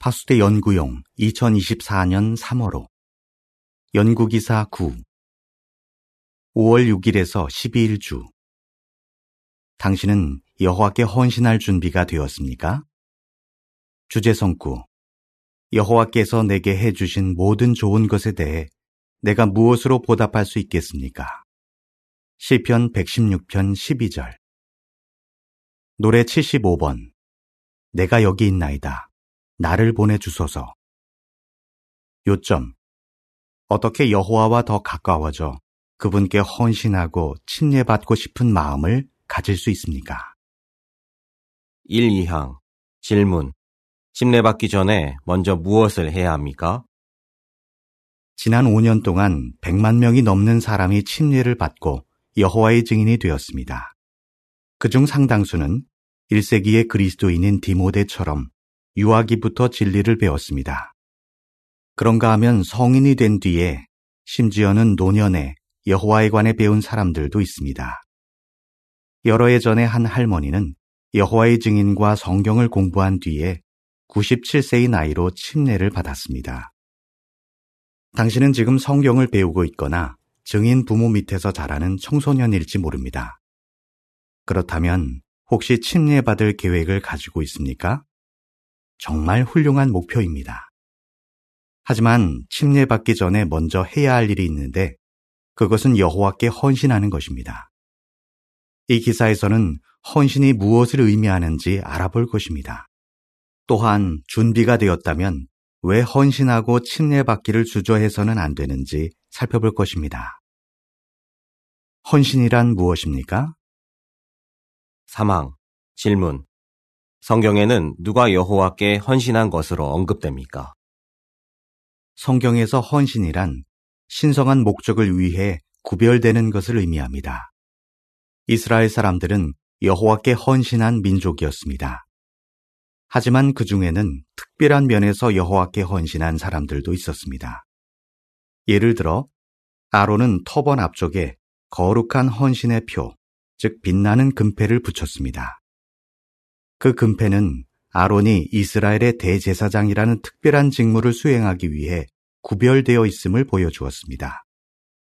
파수대 연구용 2024년 3월호 연구기사 9 5월 6일에서 12일 주 당신은 여호와께 헌신할 준비가 되었습니까? 주제성구 여호와께서 내게 해주신 모든 좋은 것에 대해 내가 무엇으로 보답할 수 있겠습니까? 시편 116편 12절 노래 75번 내가 여기 있나이다. 나를 보내주소서. 요점. 어떻게 여호와와 더 가까워져 그분께 헌신하고 침례받고 싶은 마음을 가질 수 있습니까? 1. 2항 질문 침례받기 전에 먼저 무엇을 해야 합니까? 지난 5년 동안 100만 명이 넘는 사람이 침례를 받고 여호와의 증인이 되었습니다. 그중 상당수는 1세기의 그리스도인인 디모데처럼 유아기부터 진리를 배웠습니다. 그런가 하면 성인이 된 뒤에 심지어는 노년에 여호와에 관해 배운 사람들도 있습니다. 여러 해 전에 한 할머니는 여호와의 증인과 성경을 공부한 뒤에 97세의 나이로 침례를 받았습니다. 당신은 지금 성경을 배우고 있거나 증인 부모 밑에서 자라는 청소년일지 모릅니다. 그렇다면 혹시 침례받을 계획을 가지고 있습니까? 정말 훌륭한 목표입니다. 하지만 침례받기 전에 먼저 해야 할 일이 있는데 그것은 여호와께 헌신하는 것입니다. 이 기사에서는 헌신이 무엇을 의미하는지 알아볼 것입니다. 또한 준비가 되었다면 왜 헌신하고 침례받기를 주저해서는 안 되는지 살펴볼 것입니다. 헌신이란 무엇입니까? 사망, 질문. 성경에는 누가 여호와께 헌신한 것으로 언급됩니까? 성경에서 헌신이란 신성한 목적을 위해 구별되는 것을 의미합니다. 이스라엘 사람들은 여호와께 헌신한 민족이었습니다. 하지만 그 중에는 특별한 면에서 여호와께 헌신한 사람들도 있었습니다. 예를 들어 아론은 터번 앞쪽에 거룩한 헌신의 표, 즉 빛나는 금패를 붙였습니다. 그 금패는 아론이 이스라엘의 대제사장이라는 특별한 직무를 수행하기 위해 구별되어 있음을 보여주었습니다.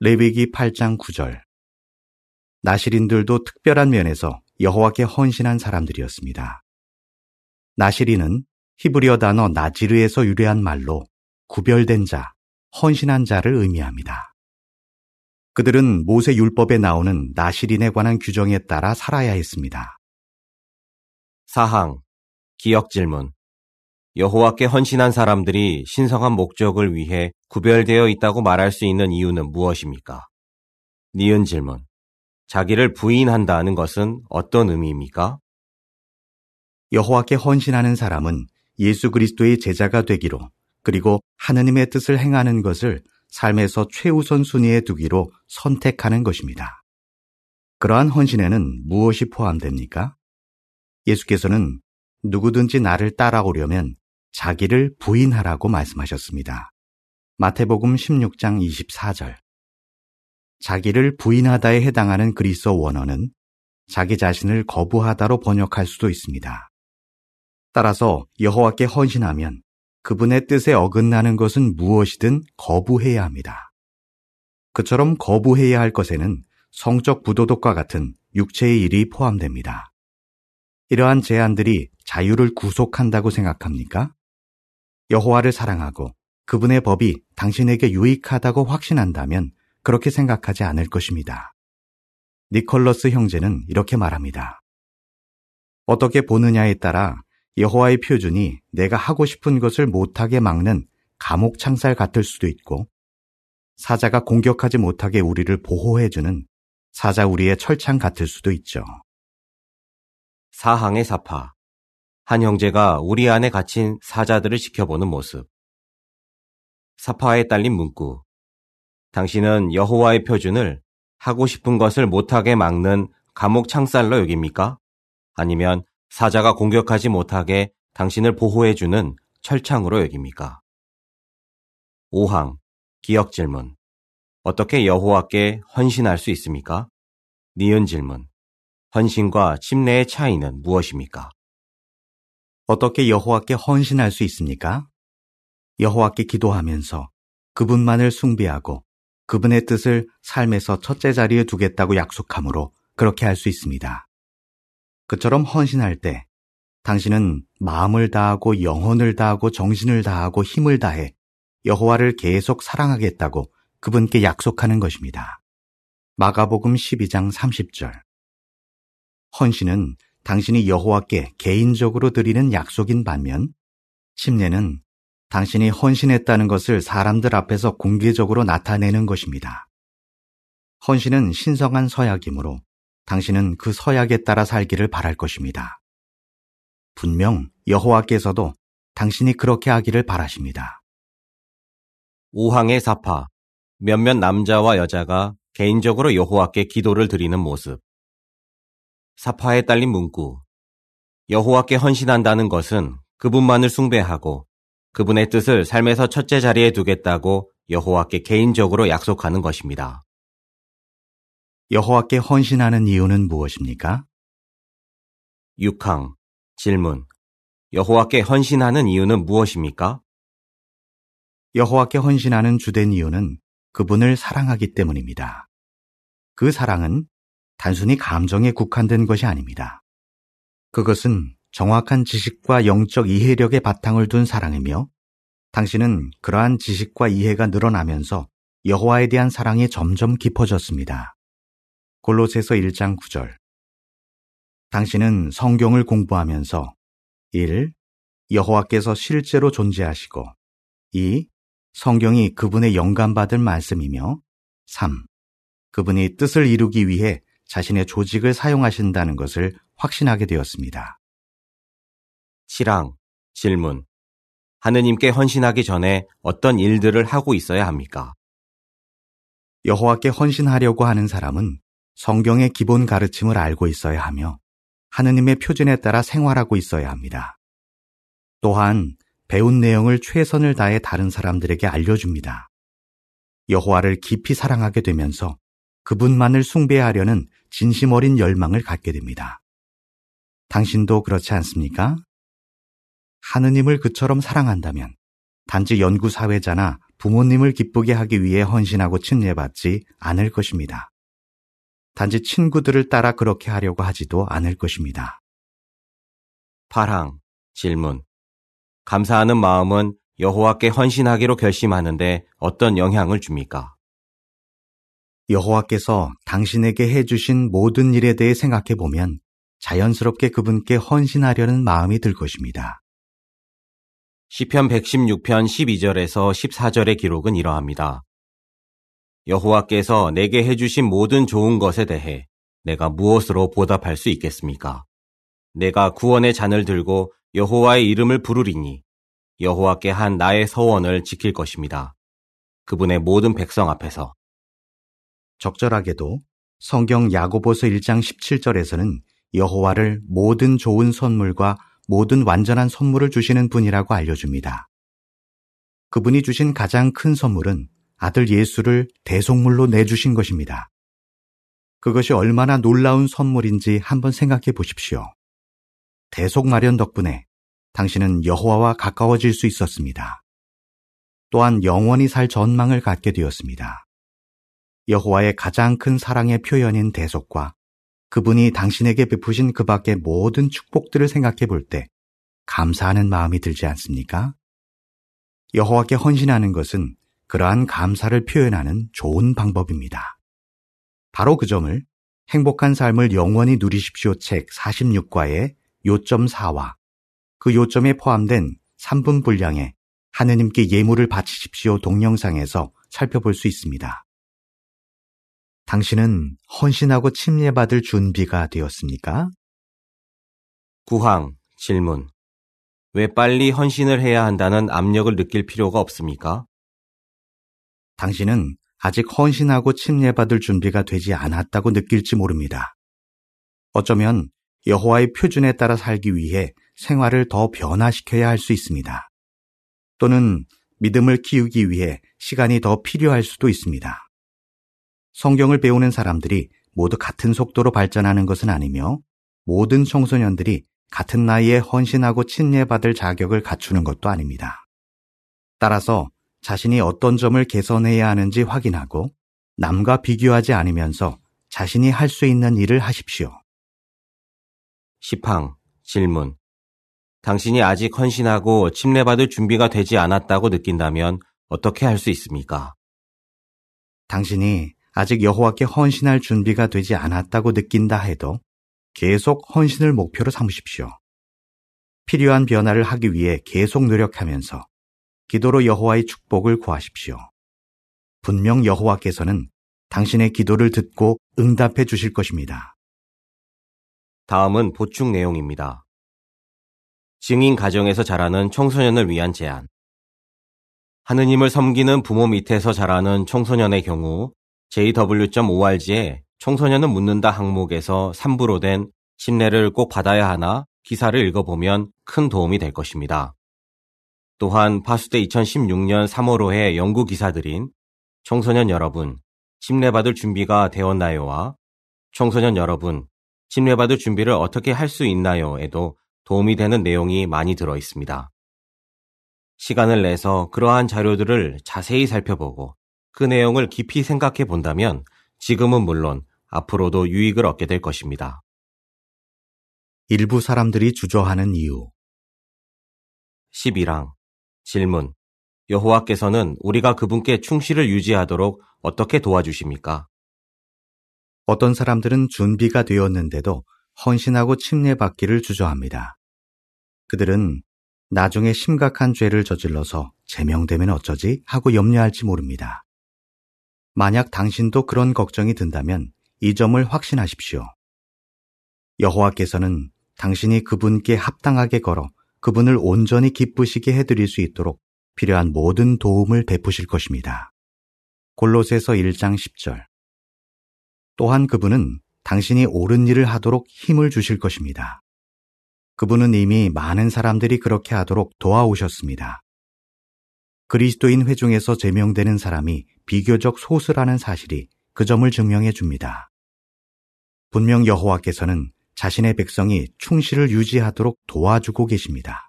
레위기 8장 9절 나시린들도 특별한 면에서 여호와께 헌신한 사람들이었습니다. 나시린은 히브리어 단어 나지르에서 유래한 말로 구별된 자, 헌신한 자를 의미합니다. 그들은 모세 율법에 나오는 나시린에 관한 규정에 따라 살아야 했습니다. 사항 기억 질문 여호와께 헌신한 사람들이 신성한 목적을 위해 구별되어 있다고 말할 수 있는 이유는 무엇입니까? 니은 질문 자기를 부인한다는 것은 어떤 의미입니까? 여호와께 헌신하는 사람은 예수 그리스도의 제자가 되기로 그리고 하느님의 뜻을 행하는 것을 삶에서 최우선 순위에 두기로 선택하는 것입니다. 그러한 헌신에는 무엇이 포함됩니까? 예수께서는 누구든지 나를 따라오려면 자기를 부인하라고 말씀하셨습니다. 마태복음 16장 24절. 자기를 부인하다에 해당하는 그리스어 원어는 자기 자신을 거부하다로 번역할 수도 있습니다. 따라서 여호와께 헌신하면 그분의 뜻에 어긋나는 것은 무엇이든 거부해야 합니다. 그처럼 거부해야 할 것에는 성적 부도덕과 같은 육체의 일이 포함됩니다. 이러한 제안들이 자유를 구속한다고 생각합니까? 여호와를 사랑하고 그분의 법이 당신에게 유익하다고 확신한다면 그렇게 생각하지 않을 것입니다. 니콜러스 형제는 이렇게 말합니다. 어떻게 보느냐에 따라 여호와의 표준이 내가 하고 싶은 것을 못하게 막는 감옥 창살 같을 수도 있고 사자가 공격하지 못하게 우리를 보호해주는 사자 우리의 철창 같을 수도 있죠. 사항의 사파. 한 형제가 우리 안에 갇힌 사자들을 지켜보는 모습. 사파에 딸린 문구. 당신은 여호와의 표준을 하고 싶은 것을 못하게 막는 감옥 창살로 여깁니까? 아니면 사자가 공격하지 못하게 당신을 보호해주는 철창으로 여깁니까? 5항 기억 질문. 어떻게 여호와께 헌신할 수 있습니까? 니은 질문. 헌신과 침례의 차이는 무엇입니까? 어떻게 여호와께 헌신할 수 있습니까? 여호와께 기도하면서 그분만을 숭배하고 그분의 뜻을 삶에서 첫째 자리에 두겠다고 약속함으로 그렇게 할 수 있습니다. 그처럼 헌신할 때 당신은 마음을 다하고 영혼을 다하고 정신을 다하고 힘을 다해 여호와를 계속 사랑하겠다고 그분께 약속하는 것입니다. 마가복음 12장 30절. 헌신은 당신이 여호와께 개인적으로 드리는 약속인 반면 침례는 당신이 헌신했다는 것을 사람들 앞에서 공개적으로 나타내는 것입니다. 헌신은 신성한 서약이므로 당신은 그 서약에 따라 살기를 바랄 것입니다. 분명 여호와께서도 당신이 그렇게 하기를 바라십니다. 우황의 사파, 몇몇 남자와 여자가 개인적으로 여호와께 기도를 드리는 모습. 사파에 딸린 문구. 여호와께 헌신한다는 것은 그분만을 숭배하고 그분의 뜻을 삶에서 첫째 자리에 두겠다고 여호와께 개인적으로 약속하는 것입니다. 여호와께 헌신하는 이유는 무엇입니까? 6항 질문 여호와께 헌신하는 이유는 무엇입니까? 여호와께 헌신하는 주된 이유는 그분을 사랑하기 때문입니다. 그 사랑은 단순히 감정에 국한된 것이 아닙니다. 그것은 정확한 지식과 영적 이해력의 바탕을 둔 사랑이며 당신은 그러한 지식과 이해가 늘어나면서 여호와에 대한 사랑이 점점 깊어졌습니다. 골로새서 1장 9절 당신은 성경을 공부하면서 1. 여호와께서 실제로 존재하시고 2. 성경이 그분의 영감받을 말씀이며 3. 그분이 뜻을 이루기 위해 자신의 조직을 사용하신다는 것을 확신하게 되었습니다. 7항 질문 하느님께 헌신하기 전에 어떤 일들을 하고 있어야 합니까? 여호와께 헌신하려고 하는 사람은 성경의 기본 가르침을 알고 있어야 하며 하느님의 표준에 따라 생활하고 있어야 합니다. 또한 배운 내용을 최선을 다해 다른 사람들에게 알려줍니다. 여호와를 깊이 사랑하게 되면서 그분만을 숭배하려는 진심 어린 열망을 갖게 됩니다. 당신도 그렇지 않습니까? 하느님을 그처럼 사랑한다면 단지 연구사회자나 부모님을 기쁘게 하기 위해 헌신하고 침례받지 않을 것입니다. 단지 친구들을 따라 그렇게 하려고 하지도 않을 것입니다. 8항 질문 감사하는 마음은 여호와께 헌신하기로 결심하는데 어떤 영향을 줍니까? 여호와께서 당신에게 해주신 모든 일에 대해 생각해 보면 자연스럽게 그분께 헌신하려는 마음이 들 것입니다. 시편 116편 12절에서 14절의 기록은 이러합니다. 여호와께서 내게 해주신 모든 좋은 것에 대해 내가 무엇으로 보답할 수 있겠습니까? 내가 구원의 잔을 들고 여호와의 이름을 부르리니 여호와께 한 나의 서원을 지킬 것입니다. 그분의 모든 백성 앞에서 적절하게도 성경 야고보서 1장 17절에서는 여호와를 모든 좋은 선물과 모든 완전한 선물을 주시는 분이라고 알려줍니다. 그분이 주신 가장 큰 선물은 아들 예수를 대속물로 내주신 것입니다. 그것이 얼마나 놀라운 선물인지 한번 생각해 보십시오. 대속 마련 덕분에 당신은 여호와와 가까워질 수 있었습니다. 또한 영원히 살 전망을 갖게 되었습니다. 여호와의 가장 큰 사랑의 표현인 대속과 그분이 당신에게 베푸신 그 밖의 모든 축복들을 생각해 볼 때 감사하는 마음이 들지 않습니까? 여호와께 헌신하는 것은 그러한 감사를 표현하는 좋은 방법입니다. 바로 그 점을 행복한 삶을 영원히 누리십시오 책 46과의 요점 4와 그 요점에 포함된 3분 분량의 하느님께 예물을 바치십시오 동영상에서 살펴볼 수 있습니다. 당신은 헌신하고 침례받을 준비가 되었습니까? 구항 질문 왜 빨리 헌신을 해야 한다는 압력을 느낄 필요가 없습니까? 당신은 아직 헌신하고 침례받을 준비가 되지 않았다고 느낄지 모릅니다. 어쩌면 여호와의 표준에 따라 살기 위해 생활을 더 변화시켜야 할 수 있습니다. 또는 믿음을 키우기 위해 시간이 더 필요할 수도 있습니다. 성경을 배우는 사람들이 모두 같은 속도로 발전하는 것은 아니며 모든 청소년들이 같은 나이에 헌신하고 침례받을 자격을 갖추는 것도 아닙니다. 따라서 자신이 어떤 점을 개선해야 하는지 확인하고 남과 비교하지 않으면서 자신이 할 수 있는 일을 하십시오. 10항 질문 당신이 아직 헌신하고 침례받을 준비가 되지 않았다고 느낀다면 어떻게 할 수 있습니까? 당신이 아직 여호와께 헌신할 준비가 되지 않았다고 느낀다 해도 계속 헌신을 목표로 삼으십시오. 필요한 변화를 하기 위해 계속 노력하면서 기도로 여호와의 축복을 구하십시오. 분명 여호와께서는 당신의 기도를 듣고 응답해 주실 것입니다. 다음은 보충 내용입니다. 증인 가정에서 자라는 청소년을 위한 제안. 하느님을 섬기는 부모 밑에서 자라는 청소년의 경우 JW.org에 청소년은 묻는다 항목에서 3부로 된 침례를 꼭 받아야 하나 기사를 읽어보면 큰 도움이 될 것입니다. 또한 파수대 2016년 3월호의 연구 기사들인 청소년 여러분, 침례받을 준비가 되었나요와 청소년 여러분, 침례받을 준비를 어떻게 할 수 있나요?에도 도움이 되는 내용이 많이 들어 있습니다. 시간을 내서 그러한 자료들을 자세히 살펴보고 그 내용을 깊이 생각해 본다면 지금은 물론 앞으로도 유익을 얻게 될 것입니다. 일부 사람들이 주저하는 이유 11항 질문 여호와께서는 우리가 그분께 충실을 유지하도록 어떻게 도와주십니까? 어떤 사람들은 준비가 되었는데도 헌신하고 침례받기를 주저합니다. 그들은 나중에 심각한 죄를 저질러서 제명되면 어쩌지 하고 염려할지 모릅니다. 만약 당신도 그런 걱정이 든다면 이 점을 확신하십시오. 여호와께서는 당신이 그분께 합당하게 걸어 그분을 온전히 기쁘시게 해드릴 수 있도록 필요한 모든 도움을 베푸실 것입니다. 골로새서 1장 10절. 또한 그분은 당신이 옳은 일을 하도록 힘을 주실 것입니다. 그분은 이미 많은 사람들이 그렇게 하도록 도와오셨습니다. 그리스도인 회중에서 제명되는 사람이 비교적 소수라는 사실이 그 점을 증명해 줍니다. 분명 여호와께서는 자신의 백성이 충실을 유지하도록 도와주고 계십니다.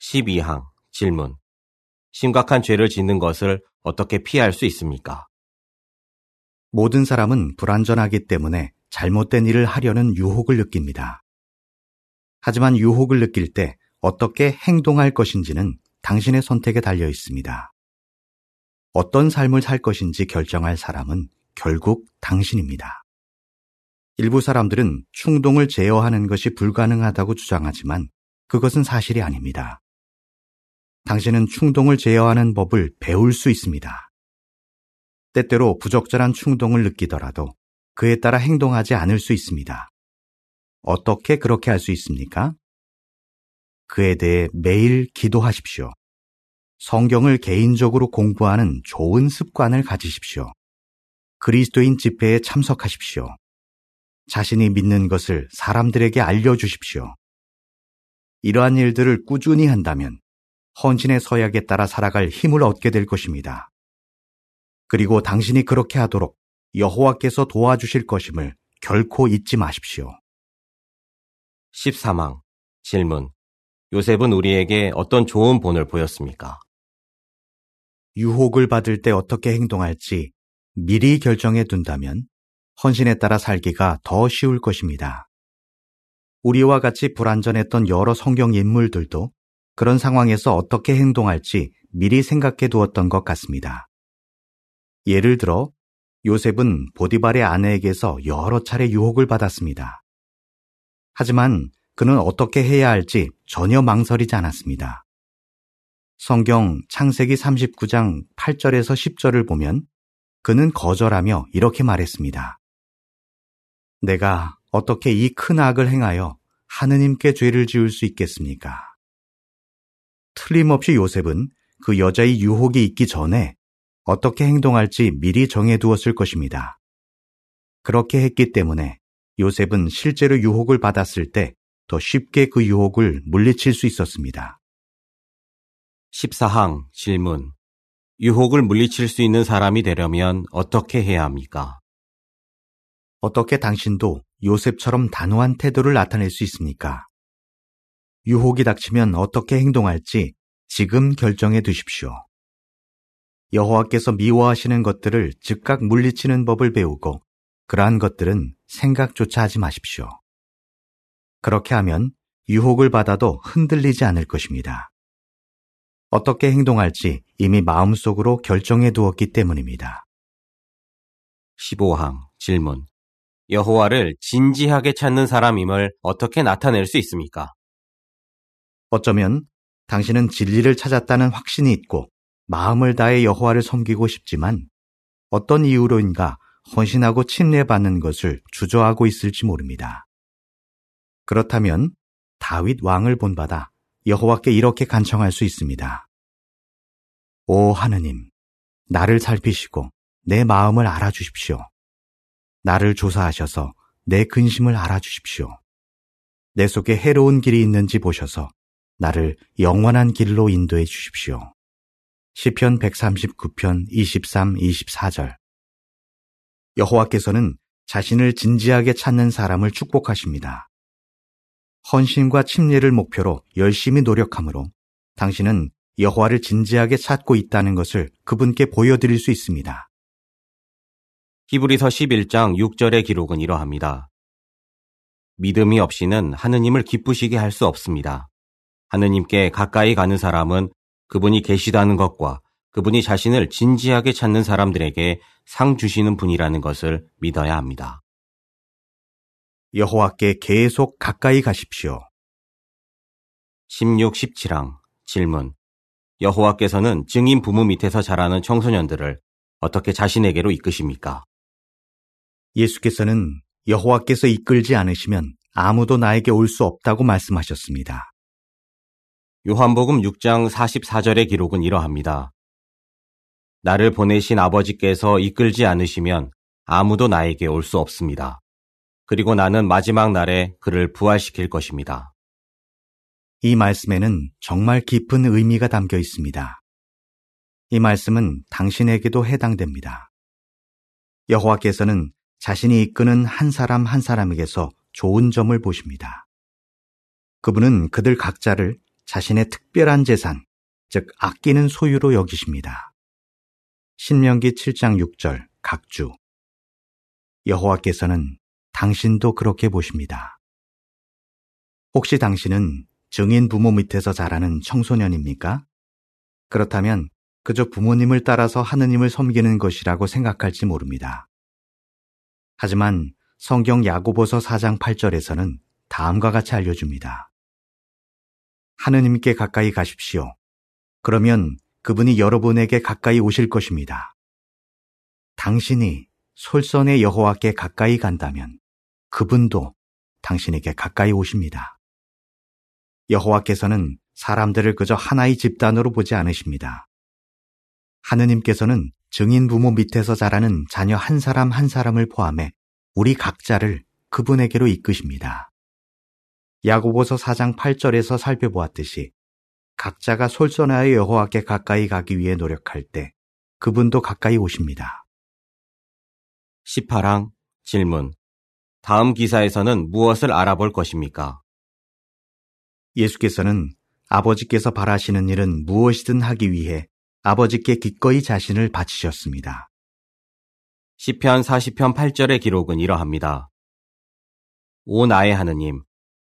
12항 질문. 심각한 죄를 짓는 것을 어떻게 피할 수 있습니까? 모든 사람은 불완전하기 때문에 잘못된 일을 하려는 유혹을 느낍니다. 하지만 유혹을 느낄 때 어떻게 행동할 것인지는 당신의 선택에 달려 있습니다. 어떤 삶을 살 것인지 결정할 사람은 결국 당신입니다. 일부 사람들은 충동을 제어하는 것이 불가능하다고 주장하지만 그것은 사실이 아닙니다. 당신은 충동을 제어하는 법을 배울 수 있습니다. 때때로 부적절한 충동을 느끼더라도 그에 따라 행동하지 않을 수 있습니다. 어떻게 그렇게 할 수 있습니까? 그에 대해 매일 기도하십시오. 성경을 개인적으로 공부하는 좋은 습관을 가지십시오. 그리스도인 집회에 참석하십시오. 자신이 믿는 것을 사람들에게 알려주십시오. 이러한 일들을 꾸준히 한다면 헌신의 서약에 따라 살아갈 힘을 얻게 될 것입니다. 그리고 당신이 그렇게 하도록 여호와께서 도와주실 것임을 결코 잊지 마십시오. 13항 질문 요셉은 우리에게 어떤 좋은 본을 보였습니까? 유혹을 받을 때 어떻게 행동할지 미리 결정해 둔다면 헌신에 따라 살기가 더 쉬울 것입니다. 우리와 같이 불완전했던 여러 성경 인물들도 그런 상황에서 어떻게 행동할지 미리 생각해 두었던 것 같습니다. 예를 들어 요셉은 보디발의 아내에게서 여러 차례 유혹을 받았습니다. 하지만 그는 어떻게 해야 할지 전혀 망설이지 않았습니다. 성경 창세기 39장 8절에서 10절을 보면 그는 거절하며 이렇게 말했습니다. 내가 어떻게 이 큰 악을 행하여 하느님께 죄를 지을 수 있겠습니까? 틀림없이 요셉은 그 여자의 유혹이 있기 전에 어떻게 행동할지 미리 정해두었을 것입니다. 그렇게 했기 때문에 요셉은 실제로 유혹을 받았을 때 더 쉽게 그 유혹을 물리칠 수 있었습니다. 14항 질문. 유혹을 물리칠 수 있는 사람이 되려면 어떻게 해야 합니까? 어떻게 당신도 요셉처럼 단호한 태도를 나타낼 수 있습니까? 유혹이 닥치면 어떻게 행동할지 지금 결정해 두십시오. 여호와께서 미워하시는 것들을 즉각 물리치는 법을 배우고 그러한 것들은 생각조차 하지 마십시오. 그렇게 하면 유혹을 받아도 흔들리지 않을 것입니다. 어떻게 행동할지 이미 마음속으로 결정해 두었기 때문입니다. 15항 질문 여호와를 진지하게 찾는 사람임을 어떻게 나타낼 수 있습니까? 어쩌면 당신은 진리를 찾았다는 확신이 있고 마음을 다해 여호와를 섬기고 싶지만 어떤 이유로인가 헌신하고 침례받는 것을 주저하고 있을지 모릅니다. 그렇다면 다윗 왕을 본받아 여호와께 이렇게 간청할 수 있습니다. 오 하느님, 나를 살피시고 내 마음을 알아주십시오. 나를 조사하셔서 내 근심을 알아주십시오. 내 속에 해로운 길이 있는지 보셔서 나를 영원한 길로 인도해 주십시오. 시편 139편 23, 24절 여호와께서는 자신을 진지하게 찾는 사람을 축복하십니다. 헌신과 침례를 목표로 열심히 노력하므로 당신은 여호와를 진지하게 찾고 있다는 것을 그분께 보여드릴 수 있습니다. 히브리서 11장 6절의 기록은 이러합니다. 믿음이 없이는 하느님을 기쁘시게 할 수 없습니다. 하느님께 가까이 가는 사람은 그분이 계시다는 것과 그분이 자신을 진지하게 찾는 사람들에게 상 주시는 분이라는 것을 믿어야 합니다. 여호와께 계속 가까이 가십시오. 16, 17항 질문 여호와께서는 증인 부모 밑에서 자라는 청소년들을 어떻게 자신에게로 이끄십니까? 예수께서는 여호와께서 이끌지 않으시면 아무도 나에게 올 수 없다고 말씀하셨습니다. 요한복음 6장 44절의 기록은 이러합니다. 나를 보내신 아버지께서 이끌지 않으시면 아무도 나에게 올 수 없습니다. 그리고 나는 마지막 날에 그를 부활시킬 것입니다. 이 말씀에는 정말 깊은 의미가 담겨 있습니다. 이 말씀은 당신에게도 해당됩니다. 여호와께서는 자신이 이끄는 한 사람 한 사람에게서 좋은 점을 보십니다. 그분은 그들 각자를 자신의 특별한 재산, 즉 아끼는 소유로 여기십니다. 신명기 7장 6절 각주 여호와께서는 당신도 그렇게 보십니다. 혹시 당신은 증인 부모 밑에서 자라는 청소년입니까? 그렇다면 그저 부모님을 따라서 하느님을 섬기는 것이라고 생각할지 모릅니다. 하지만 성경 야고보서 4장 8절에서는 다음과 같이 알려줍니다. 하느님께 가까이 가십시오. 그러면 그분이 여러분에게 가까이 오실 것입니다. 당신이 솔선의 여호와께 가까이 간다면 그분도 당신에게 가까이 오십니다. 여호와께서는 사람들을 그저 하나의 집단으로 보지 않으십니다. 하느님께서는 증인 부모 밑에서 자라는 자녀 한 사람 한 사람을 포함해 우리 각자를 그분에게로 이끄십니다. 야고보서 4장 8절에서 살펴보았듯이 각자가 솔선하여 여호와께 가까이 가기 위해 노력할 때 그분도 가까이 오십니다. 18항 질문 다음 기사에서는 무엇을 알아볼 것입니까? 예수께서는 아버지께서 바라시는 일은 무엇이든 하기 위해 아버지께 기꺼이 자신을 바치셨습니다. 시편 40편 8절의 기록은 이러합니다. 오 나의 하느님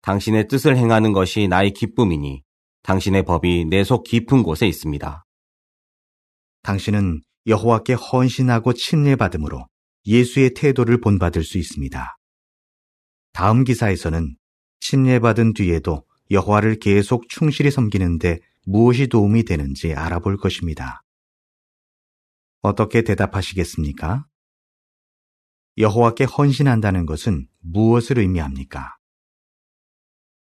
당신의 뜻을 행하는 것이 나의 기쁨이니 당신의 법이 내 속 깊은 곳에 있습니다. 당신은 여호와께 헌신하고 침례받음으로 예수의 태도를 본받을 수 있습니다. 다음 기사에서는 침례받은 뒤에도 여호와를 계속 충실히 섬기는데 무엇이 도움이 되는지 알아볼 것입니다. 어떻게 대답하시겠습니까? 여호와께 헌신한다는 것은 무엇을 의미합니까?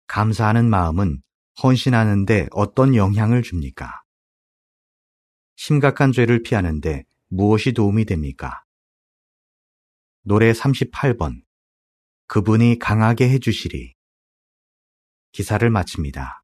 감사하는 마음은 헌신하는데 어떤 영향을 줍니까? 심각한 죄를 피하는데 무엇이 도움이 됩니까? 노래 38번. 그분이 강하게 해주시리. 기사를 마칩니다.